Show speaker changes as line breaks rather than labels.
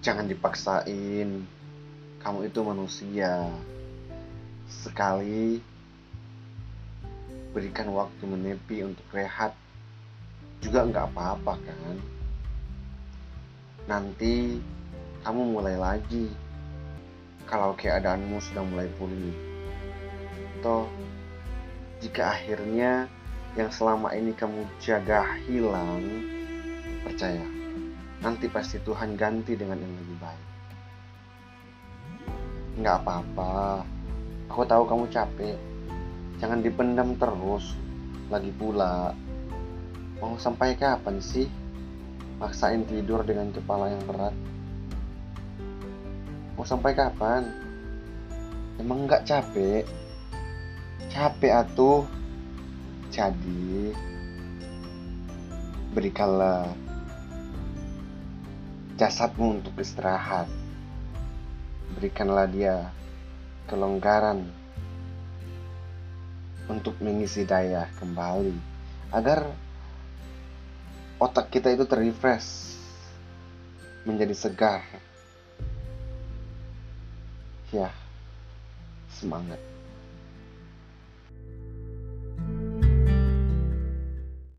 Jangan dipaksain. Kamu itu manusia. Sekali berikan waktu menepi untuk rehat juga nggak apa-apa kan nanti kamu mulai lagi kalau keadaanmu sudah mulai pulih toh jika akhirnya yang selama ini kamu jaga hilang percaya nanti pasti Tuhan ganti dengan yang lebih baik. Nggak apa-apa. Aku tahu kamu capek. Jangan dipendam terus. Lagi pula mau sampai kapan sih maksain tidur dengan kepala yang berat? Mau sampai kapan? Emang nggak capek? Capek atuh. Jadi berikanlah jasadmu untuk istirahat. Berikanlah dia kelonggaran untuk mengisi daya kembali agar otak kita itu terrefresh menjadi segar. Ya semangat